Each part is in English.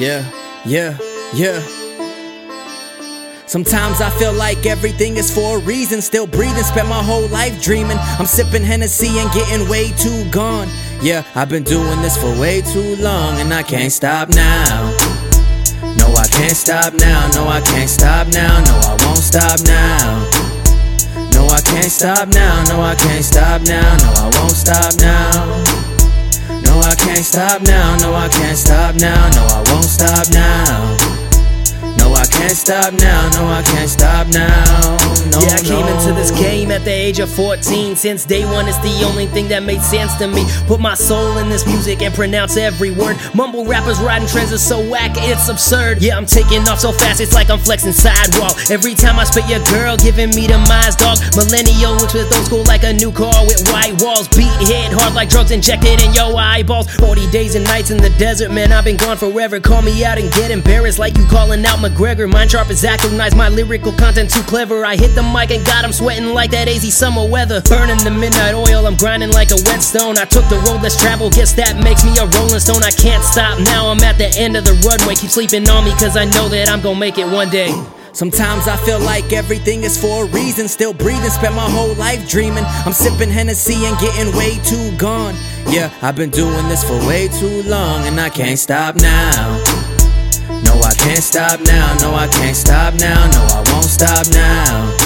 Yeah, yeah, yeah. Sometimes I feel like everything is for a reason. Still breathing, spent my whole life dreaming. I'm sipping Hennessy and getting way too gone. Yeah, I've been doing this for way too long, and I can't stop now. No, I can't stop now. No, I can't stop now. No, I won't stop now. No, I can't stop now. No, I can't stop now. No, I won't stop now. No, I can't stop now. No, I can't stop now. No, I won't stop now. No, I can't stop now. No, I can't stop now. No, yeah, I came no. Into this game at the age of 14. Since day one, it's the only thing that made sense to me. Put my soul in this music and pronounce every word. Mumble rappers riding trends is so whack, it's absurd. Yeah, I'm taking off so fast, it's like I'm flexing sidewalk. Every time I spit your girl, giving me the minds, dog. Millennial, which with old school like a new car with white walls. Beat hit hard like drugs injected in your eyeballs. 40 days and nights in the desert, man, I've been gone forever. Call me out and get embarrassed like you calling out McGregor. Mind sharp as recognize my lyrical content too clever. I hit the mic and got him sweating like that AZ summer weather. Burning the midnight oil, I'm grinding like a whetstone. I took the road less traveled, guess that makes me a rolling stone. I can't stop now, I'm at the end of the runway. Keep sleeping on me, cause I know that I'm gonna make it one day. Sometimes I feel like everything is for a reason. Still breathing, spent my whole life dreaming. I'm sipping Hennessy and getting way too gone. Yeah, I've been doing this for way too long, and I can't stop now. No, I can't stop now. No, I can't stop now. No, I won't stop now.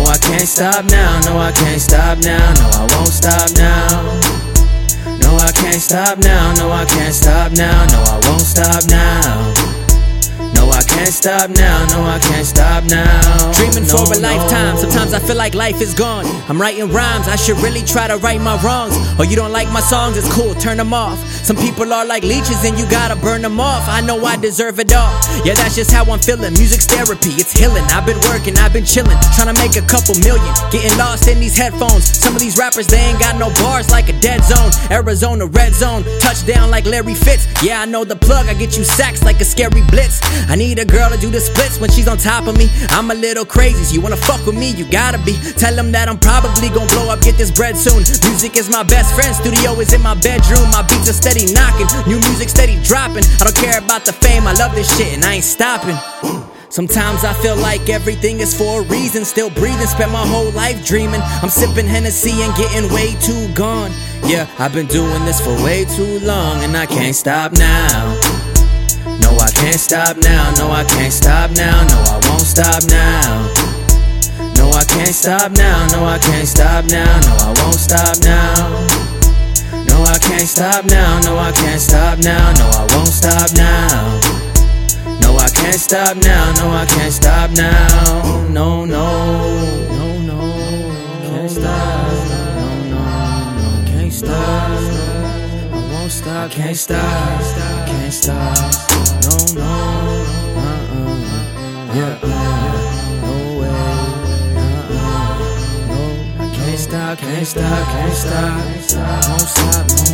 No, I can't stop now. No, I can't stop now. No, I won't stop now. No, I can't stop now. No, I can't stop now. No, I won't stop now. Can't stop now. No, I can't stop now. Dreaming No, for a no. lifetime. Sometimes I feel like life is gone. I'm writing rhymes. I should really try to right my wrongs. Or you don't like my songs, it's cool. Turn them off. Some people are like leeches and you gotta burn them off. I know I deserve it all. Yeah, that's just how I'm feeling. Music's therapy. It's healing. I've been working. I've been chilling. Trying to make a couple million. Getting lost in these headphones. Some of these rappers, they ain't got no bars like a dead zone. Arizona red zone. Touchdown like Larry Fitz. Yeah, I know the plug. I get you sacks like a scary blitz. I need a girl to do the splits when she's on top of me. I'm a little crazy, so you wanna fuck with me, you gotta be. Tell them that I'm probably gonna blow up, get this bread soon. Music is my best friend, studio is in my bedroom. My beats are steady knocking, new music steady dropping. I don't care about the fame, I love this shit and I ain't stopping. Sometimes I feel like everything is for a reason. Still breathing, spent my whole life dreaming. I'm sipping Hennessy and getting way too gone. Yeah, I've been doing this for way too long and I can't stop now. No, I can't stop now. No, I can't stop now. No, I won't stop now. No, I can't stop now. No, I can't stop now. No, I won't stop now. No, I can't stop now. No, I can't stop now. No, I won't stop now. No, I can't stop now. No, I can't stop now. No, no, no, no. Can't stop. No, no, no. Can't stop. I won't stop. Can't stop. Can't stop. No, no. Uh-uh. Yeah. uh, No way. Uh-uh. No. I can't stop. Can't stop. Can't stop. Won't stop. No.